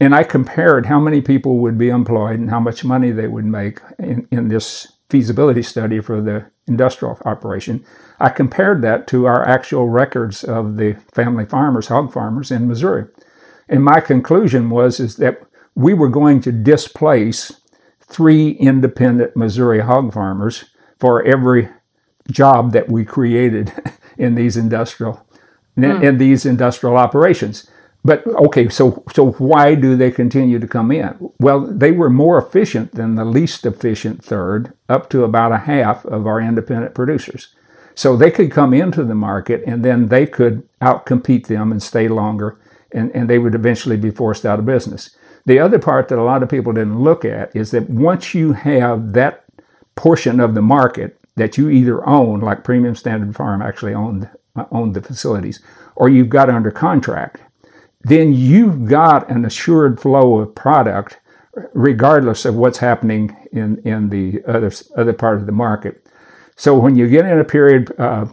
And I compared how many people would be employed and how much money they would make in, in this feasibility study for the industrial operation. I compared that to our actual records of the family farmers, hog farmers in Missouri. And my conclusion was is that we were going to displace three independent Missouri hog farmers for every job that we created in these industrial mm. in these industrial operations. But okay, so so why do they continue to come in? Well, they were more efficient than the least efficient third, up to about a half of our independent producers. So they could come into the market and then they could outcompete them and stay longer, and, and they would eventually be forced out of business. The other part that a lot of people didn't look at is that once you have that portion of the market that you either own, like Premium Standard Farm actually owned owned the facilities, or you've got under contract, then you've got an assured flow of product, regardless of what's happening in in the other other part of the market. So when you get in a period, uh,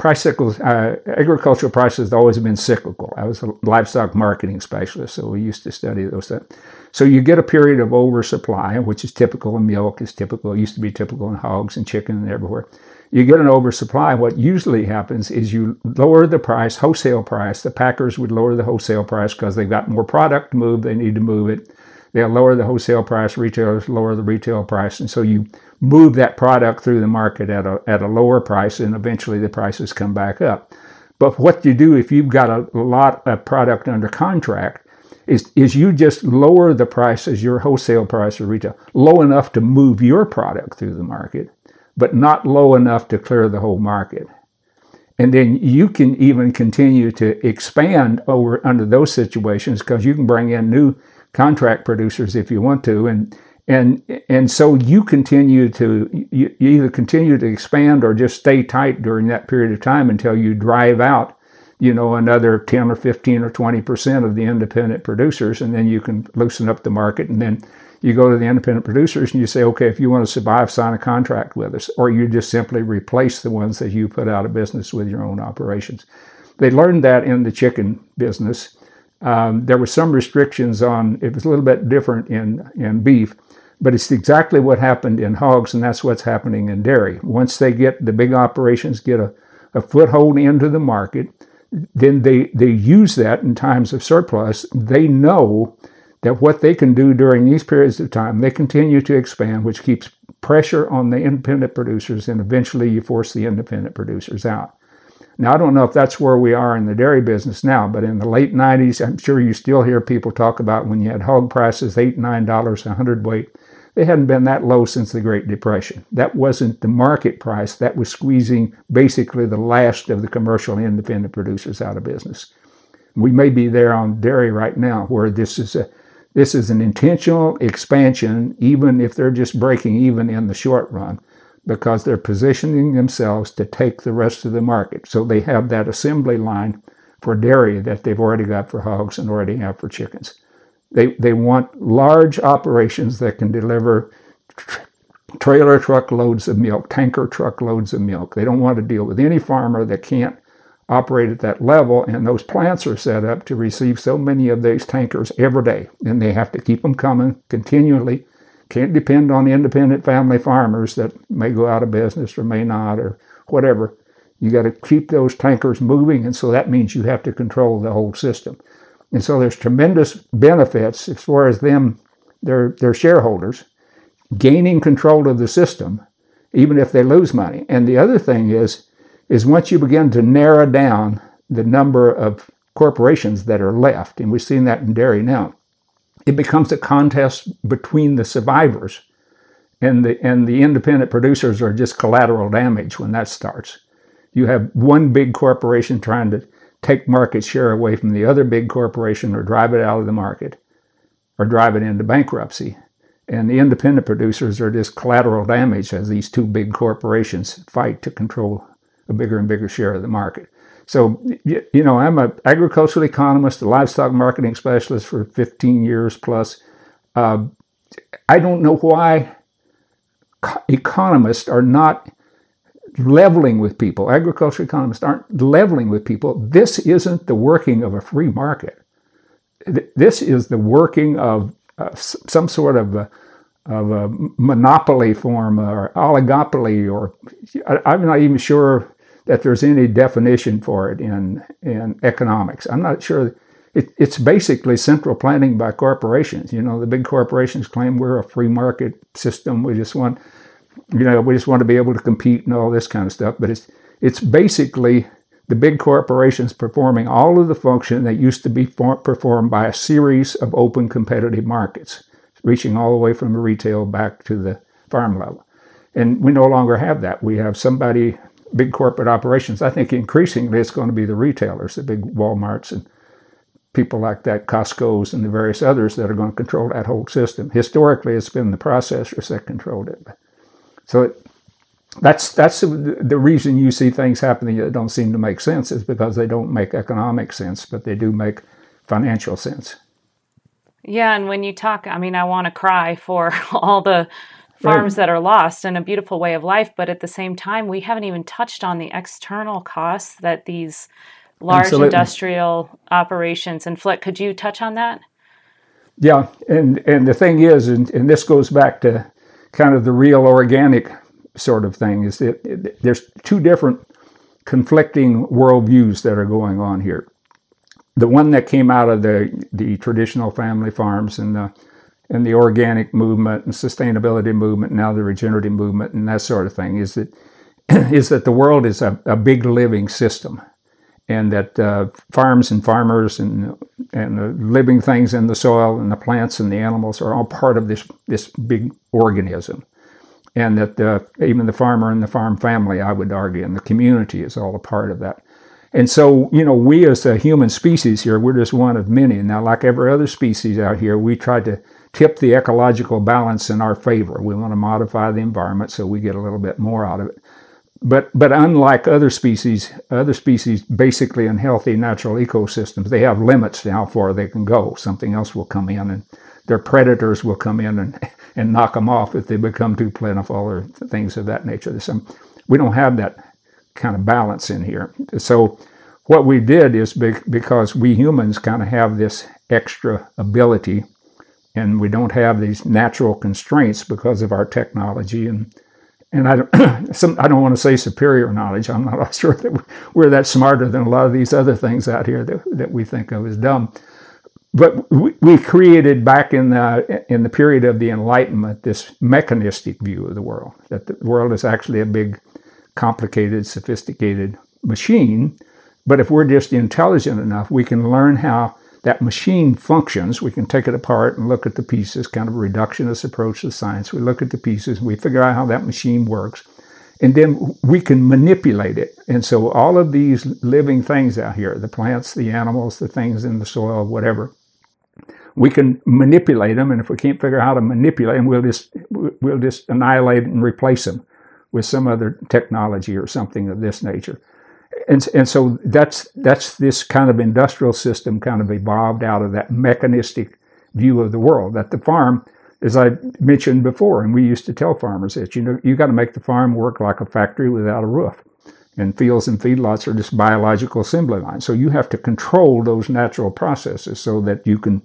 price cycles, uh, agricultural prices have always been cyclical. I was a livestock marketing specialist, so we used to study those things. So you get a period of oversupply, which is typical in milk, is typical, it used to be typical in hogs and chicken and everywhere. You get an oversupply. What usually happens is you lower the price, wholesale price. The packers would lower the wholesale price because they've got more product to move. They need to move it. They'll lower the wholesale price. Retailers lower the retail price, and so you move that product through the market at a at a lower price, and eventually the prices come back up. But what you do if you've got a lot of product under contract, is, is you just lower the price as your wholesale price or retail low enough to move your product through the market, but not low enough to clear the whole market. And then you can even continue to expand over under those situations because you can bring in new contract producers if you want to. And and and so you continue to you, you either continue to expand or just stay tight during that period of time until you drive out you know, another 10 or 15 or 20 percent of the independent producers, and then you can loosen up the market, and then you go to the independent producers and you say, okay, if you want to survive, sign a contract with us, or you just simply replace the ones that you put out of business with your own operations. They learned that in the chicken business. Um, there were some restrictions on, it was a little bit different in, in beef, but it's exactly what happened in hogs, and that's what's happening in dairy. Once they get the big operations get a, a foothold into the market, then they, they use that in times of surplus. They know that what they can do during these periods of time, they continue to expand, which keeps pressure on the independent producers, and eventually you force the independent producers out. Now, I don't know if that's where we are in the dairy business now, but in the late 90s, I'm sure you still hear people talk about when you had hog prices, 8, $9 a hundredweight. They hadn't been that low since the Great Depression. That wasn't the market price. That was squeezing basically the last of the commercial independent producers out of business. We may be there on dairy right now, where this is a this is an intentional expansion, even if they're just breaking even in the short run, because they're positioning themselves to take the rest of the market. So they have that assembly line for dairy that they've already got for hogs and already have for chickens. They, they want large operations that can deliver tra- trailer truckloads of milk, tanker truck loads of milk. They don't want to deal with any farmer that can't operate at that level, and those plants are set up to receive so many of these tankers every day, and they have to keep them coming continually. Can't depend on independent family farmers that may go out of business or may not or whatever. You got to keep those tankers moving, and so that means you have to control the whole system. And so there's tremendous benefits as far as them, their their shareholders, gaining control of the system, even if they lose money. And the other thing is is once you begin to narrow down the number of corporations that are left, and we've seen that in dairy now, it becomes a contest between the survivors and the and the independent producers are just collateral damage when that starts. You have one big corporation trying to take market share away from the other big corporation or drive it out of the market or drive it into bankruptcy. And the independent producers are just collateral damage as these two big corporations fight to control a bigger and bigger share of the market. So, you know, I'm an agricultural economist, a livestock marketing specialist for 15 years plus. Uh, I don't know why economists are not leveling with people. Agricultural economists aren't leveling with people. This isn't the working of a free market. This is the working of uh, some sort of a, of a monopoly form or oligopoly, or I'm not even sure that there's any definition for it in, in economics. I'm not sure. It, it's basically central planning by corporations. You know, the big corporations claim we're a free market system. We just want, you know, we just want to be able to compete and all this kind of stuff. But it's it's basically the big corporations performing all of the function that used to be for, performed by a series of open competitive markets, reaching all the way from the retail back to the farm level. And we no longer have that. We have somebody big corporate operations. I think increasingly it's going to be the retailers, the big Walmarts and people like that, Costco's and the various others that are going to control that whole system. Historically, it's been the processors that controlled it. So it, that's that's the reason you see things happening that don't seem to make sense is because they don't make economic sense, but they do make financial sense. Yeah, and when you talk, I mean, I want to cry for all the farms right. that are lost and a beautiful way of life. But at the same time, we haven't even touched on the external costs that these large Absolutely. industrial operations inflict. Could you touch on that? Yeah, and and the thing is, and, and this goes back to kind of the real organic sort of thing, is that it, there's two different conflicting worldviews that are going on here. The one that came out of the the traditional family farms and the and the organic movement and sustainability movement, now the regenerative movement and that sort of thing, is that is that the world is a, a big living system, and that uh, farms and farmers and and the living things in the soil and the plants and the animals are all part of this this big organism, and that uh, even the farmer and the farm family, I would argue, and the community is all a part of that. And so, you know, we as a human species here, we're just one of many. Now, like every other species out here, we try to tip the ecological balance in our favor. We want to modify the environment so we get a little bit more out of it. But but unlike other species, other species basically in healthy natural ecosystems, they have limits to how far they can go. Something else will come in and their predators will come in and, and knock them off if they become too plentiful or things of that nature. Some, we don't have that kind of balance in here. So what we did is because we humans kind of have this extra ability and we don't have these natural constraints because of our technology and and I don't, some, I don't want to say superior knowledge. I'm not sure that we're that smarter than a lot of these other things out here that, that we think of as dumb. But we, we created back in the in the period of the Enlightenment this mechanistic view of the world that the world is actually a big, complicated, sophisticated machine. But if we're just intelligent enough, we can learn how that machine functions. We can take it apart and look at the pieces, kind of a reductionist approach to science. We look at the pieces and we figure out how that machine works. And then we can manipulate it. And so all of these living things out here, the plants, the animals, the things in the soil, whatever, we can manipulate them. And if we can't figure out how to manipulate them, we'll just, we'll just annihilate and replace them with some other technology or something of this nature and and so that's that's this kind of industrial system kind of evolved out of that mechanistic view of the world that the farm as I mentioned before, and we used to tell farmers that you know you got to make the farm work like a factory without a roof, and fields and feedlots are just biological assembly lines. So you have to control those natural processes so that you can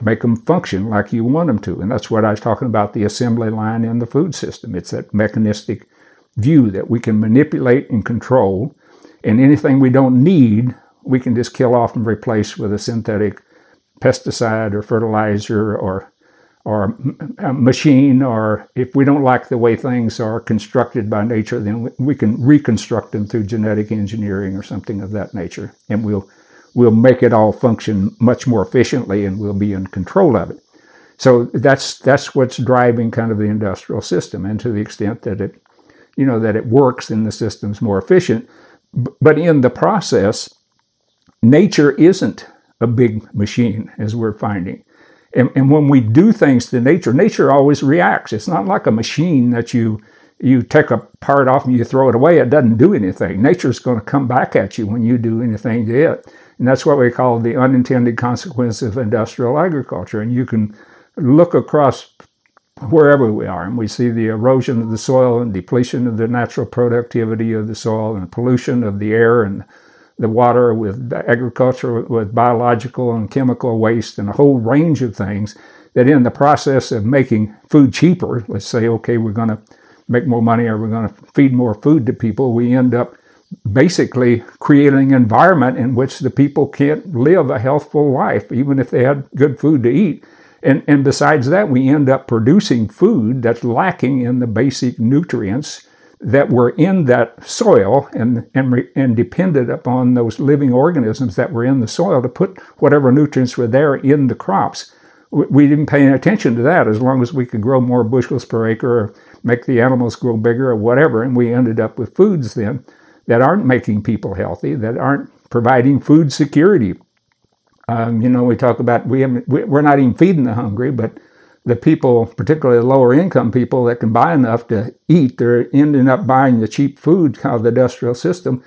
make them function like you want them to, and that's what I was talking about the assembly line in the food system. It's that mechanistic view that we can manipulate and control and anything we don't need, we can just kill off and replace with a synthetic pesticide or fertilizer or or machine, or if we don't like the way things are constructed by nature, then we can reconstruct them through genetic engineering or something of that nature, and we'll we'll make it all function much more efficiently, and we'll be in control of it. So that's that's what's driving kind of the industrial system, and to the extent that it, you know, that it works and the system's more efficient, but in the process, nature isn't a big machine, as we're finding. And, and, when we do things to nature, nature always reacts. It's not like a machine that you you take a part off and you throw it away. It doesn't do anything. Nature's going to come back at you when you do anything to it. And that's what we call the unintended consequence of industrial agriculture. And you can look across wherever we are. And we see the erosion of the soil and depletion of the natural productivity of the soil and pollution of the air and the water with agriculture, with biological and chemical waste and a whole range of things that in the process of making food cheaper, let's say, okay, we're going to make more money or we're going to feed more food to people, we end up basically creating an environment in which the people can't live a healthful life, even if they had good food to eat and, and besides that, we end up producing food that's lacking in the basic nutrients that were in that soil and, and, and depended upon those living organisms that were in the soil to put whatever nutrients were there in the crops. We, we didn't pay any attention to that as long as we could grow more bushels per acre or make the animals grow bigger or whatever. And we ended up with foods then that aren't making people healthy, that aren't providing food security um, you know, we talk about we we're not even feeding the hungry, but the people, particularly the lower income people that can buy enough to eat, they're ending up buying the cheap food out of the industrial system.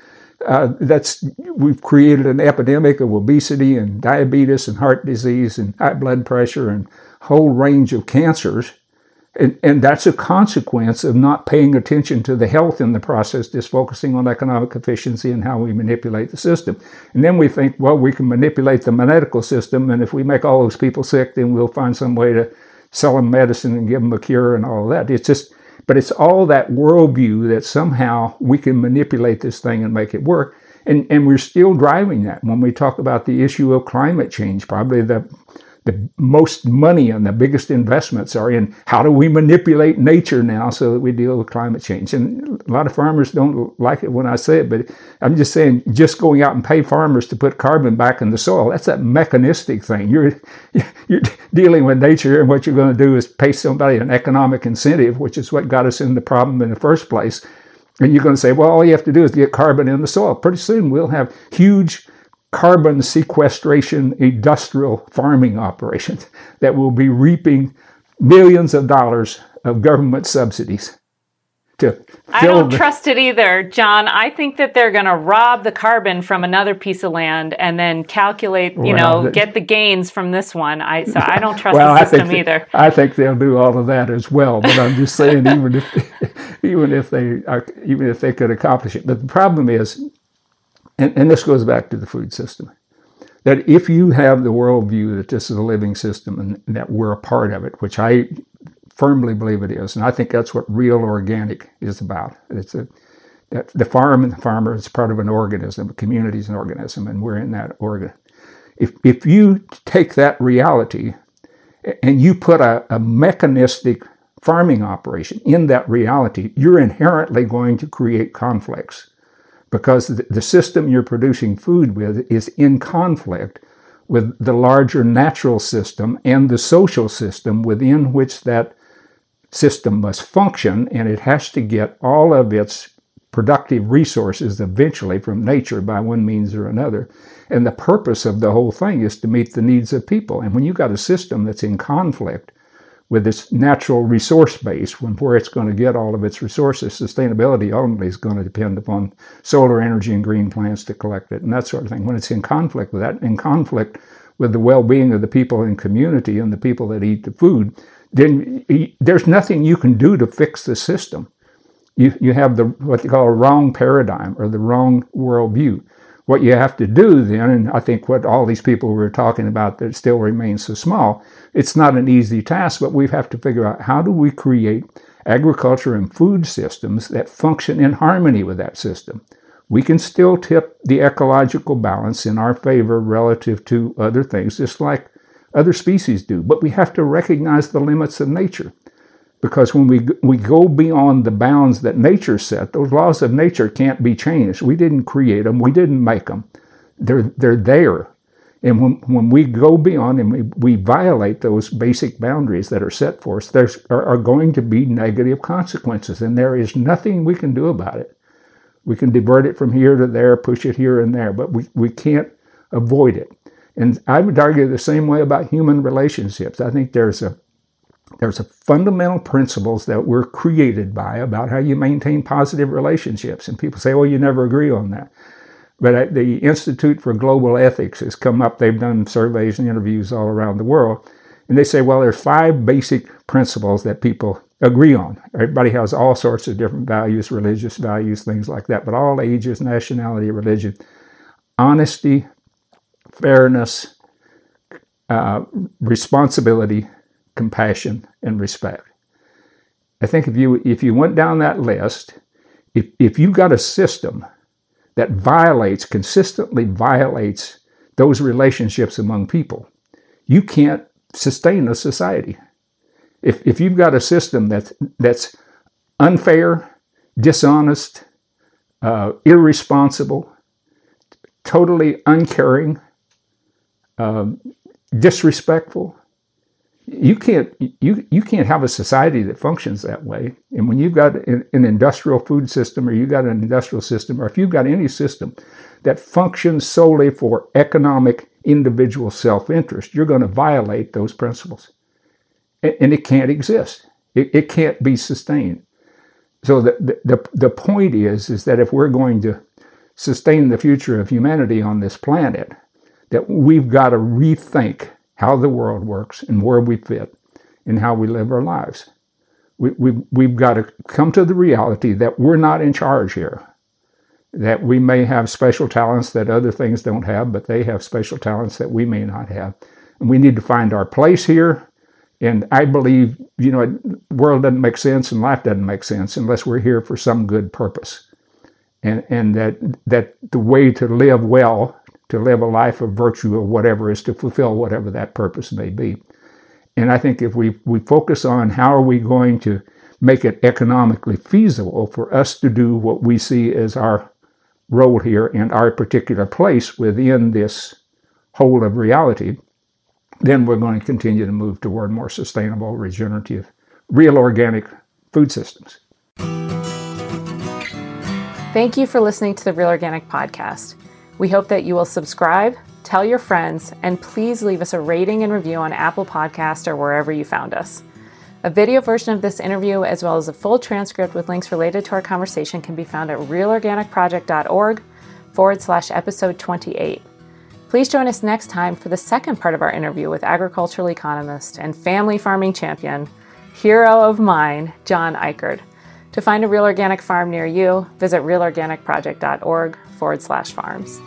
Uh, that's we've created an epidemic of obesity and diabetes and heart disease and high blood pressure and whole range of cancers and, and that's a consequence of not paying attention to the health in the process, just focusing on economic efficiency and how we manipulate the system. And then we think, well, we can manipulate the medical system, and if we make all those people sick, then we'll find some way to sell them medicine and give them a cure and all that. It's just, but it's all that worldview that somehow we can manipulate this thing and make it work. And, and we're still driving that when we talk about the issue of climate change. Probably the the most money and the biggest investments are in how do we manipulate nature now so that we deal with climate change. And a lot of farmers don't like it when I say it, but I'm just saying just going out and pay farmers to put carbon back in the soil, that's that mechanistic thing. You're, you're dealing with nature and what you're going to do is pay somebody an economic incentive, which is what got us in the problem in the first place. And you're going to say, well, all you have to do is get carbon in the soil. Pretty soon we'll have huge carbon sequestration industrial farming operations that will be reaping millions of dollars of government subsidies to I don't the, trust it either, John. I think that they're going to rob the carbon from another piece of land and then calculate, you well, know, the, get the gains from this one. I so I don't trust well, the system I either. I think they'll do all of that as well. But I'm just saying, even if even if they are, even if they could accomplish it, but the problem is, and, and this goes back to the food system that if you have the worldview that this is a living system and that we're a part of it, which I firmly believe it is, and I think that's what real organic is about. It's a that the farm and the farmer is part of an organism, a community is an organism, and we're in that organ. If if you take that reality and you put a, a mechanistic farming operation in that reality, you're inherently going to create conflicts because the system you're producing food with is in conflict with the larger natural system and the social system within which that system must function, and it has to get all of its productive resources eventually from nature by one means or another. And the purpose of the whole thing is to meet the needs of people. And when you've got a system that's in conflict, with its natural resource base, when where it's going to get all of its resources. Sustainability ultimately is going to depend upon solar energy and green plants to collect it and that sort of thing. When it's in conflict with that, in conflict with the well-being of the people in community and the people that eat the food, then there's nothing you can do to fix the system. You, you have the what they call a wrong paradigm or the wrong worldview. What you have to do then, and I think what all these people were talking about that still remains so small, it's not an easy task, but we have to figure out how do we create agriculture and food systems that function in harmony with that system. We can still tip the ecological balance in our favor relative to other things, just like other species do, but we have to recognize the limits of nature. Because when we, we go beyond the bounds that nature set, those laws of nature can't be changed. We didn't create them, we didn't make them. They're, they're there. And when, when we go beyond and we, we violate those basic boundaries that are set for us, there are, going to be negative consequences, and there is nothing we can do about it. We can divert it from here to there, push it here and there, but we, we can't avoid it. And I would argue the same way about human relationships. I think there's a there's a fundamental principles that we're created by about how you maintain positive relationships. And people say, well, you never agree on that. But the Institute for Global Ethics has come up, they've done surveys and interviews all around the world. And they say, well, there's five basic principles that people agree on. Everybody has all sorts of different values, religious values, things like that, but all ages, nationality, religion, honesty, fairness, uh, responsibility, compassion, and respect. I think if you if you went down that list, if if you got a system that violates consistently violates those relationships among people, you can't sustain a society. If if you've got a system that's that's unfair, dishonest, uh, irresponsible, totally uncaring, um, disrespectful, you can't you you can't have a society that functions that way. And when you've got an, an industrial food system, or you've got an industrial system, or if you've got any system that functions solely for economic individual self-interest, you're going to violate those principles, and, and it can't exist. It, it can't be sustained. So the, the the point is is that if we're going to sustain the future of humanity on this planet, that we've got to rethink how the world works and where we fit and how we live our lives. We, we, we've got to come to the reality that we're not in charge here. That we may have special talents that other things don't have, but they have special talents that we may not have. And we need to find our place here. And I believe, you know, the world doesn't make sense and life doesn't make sense unless we're here for some good purpose. And, and that, that the way to live well to live a life of virtue or whatever is to fulfill whatever that purpose may be. And I think if we, we focus on how are we going to make it economically feasible for us to do what we see as our role here and our particular place within this whole of reality, then we're going to continue to move toward more sustainable, regenerative, real organic food systems. Thank you for listening to the Real Organic Podcast. We hope that you will subscribe, tell your friends, and please leave us a rating and review on Apple Podcast or wherever you found us. A video version of this interview, as well as a full transcript with links related to our conversation, can be found at realorganicproject.org forward slash episode 28. Please join us next time for the second part of our interview with agricultural economist and family farming champion, hero of mine, John Ikerd. To find a real organic farm near you, visit realorganicproject.org forward slash farms.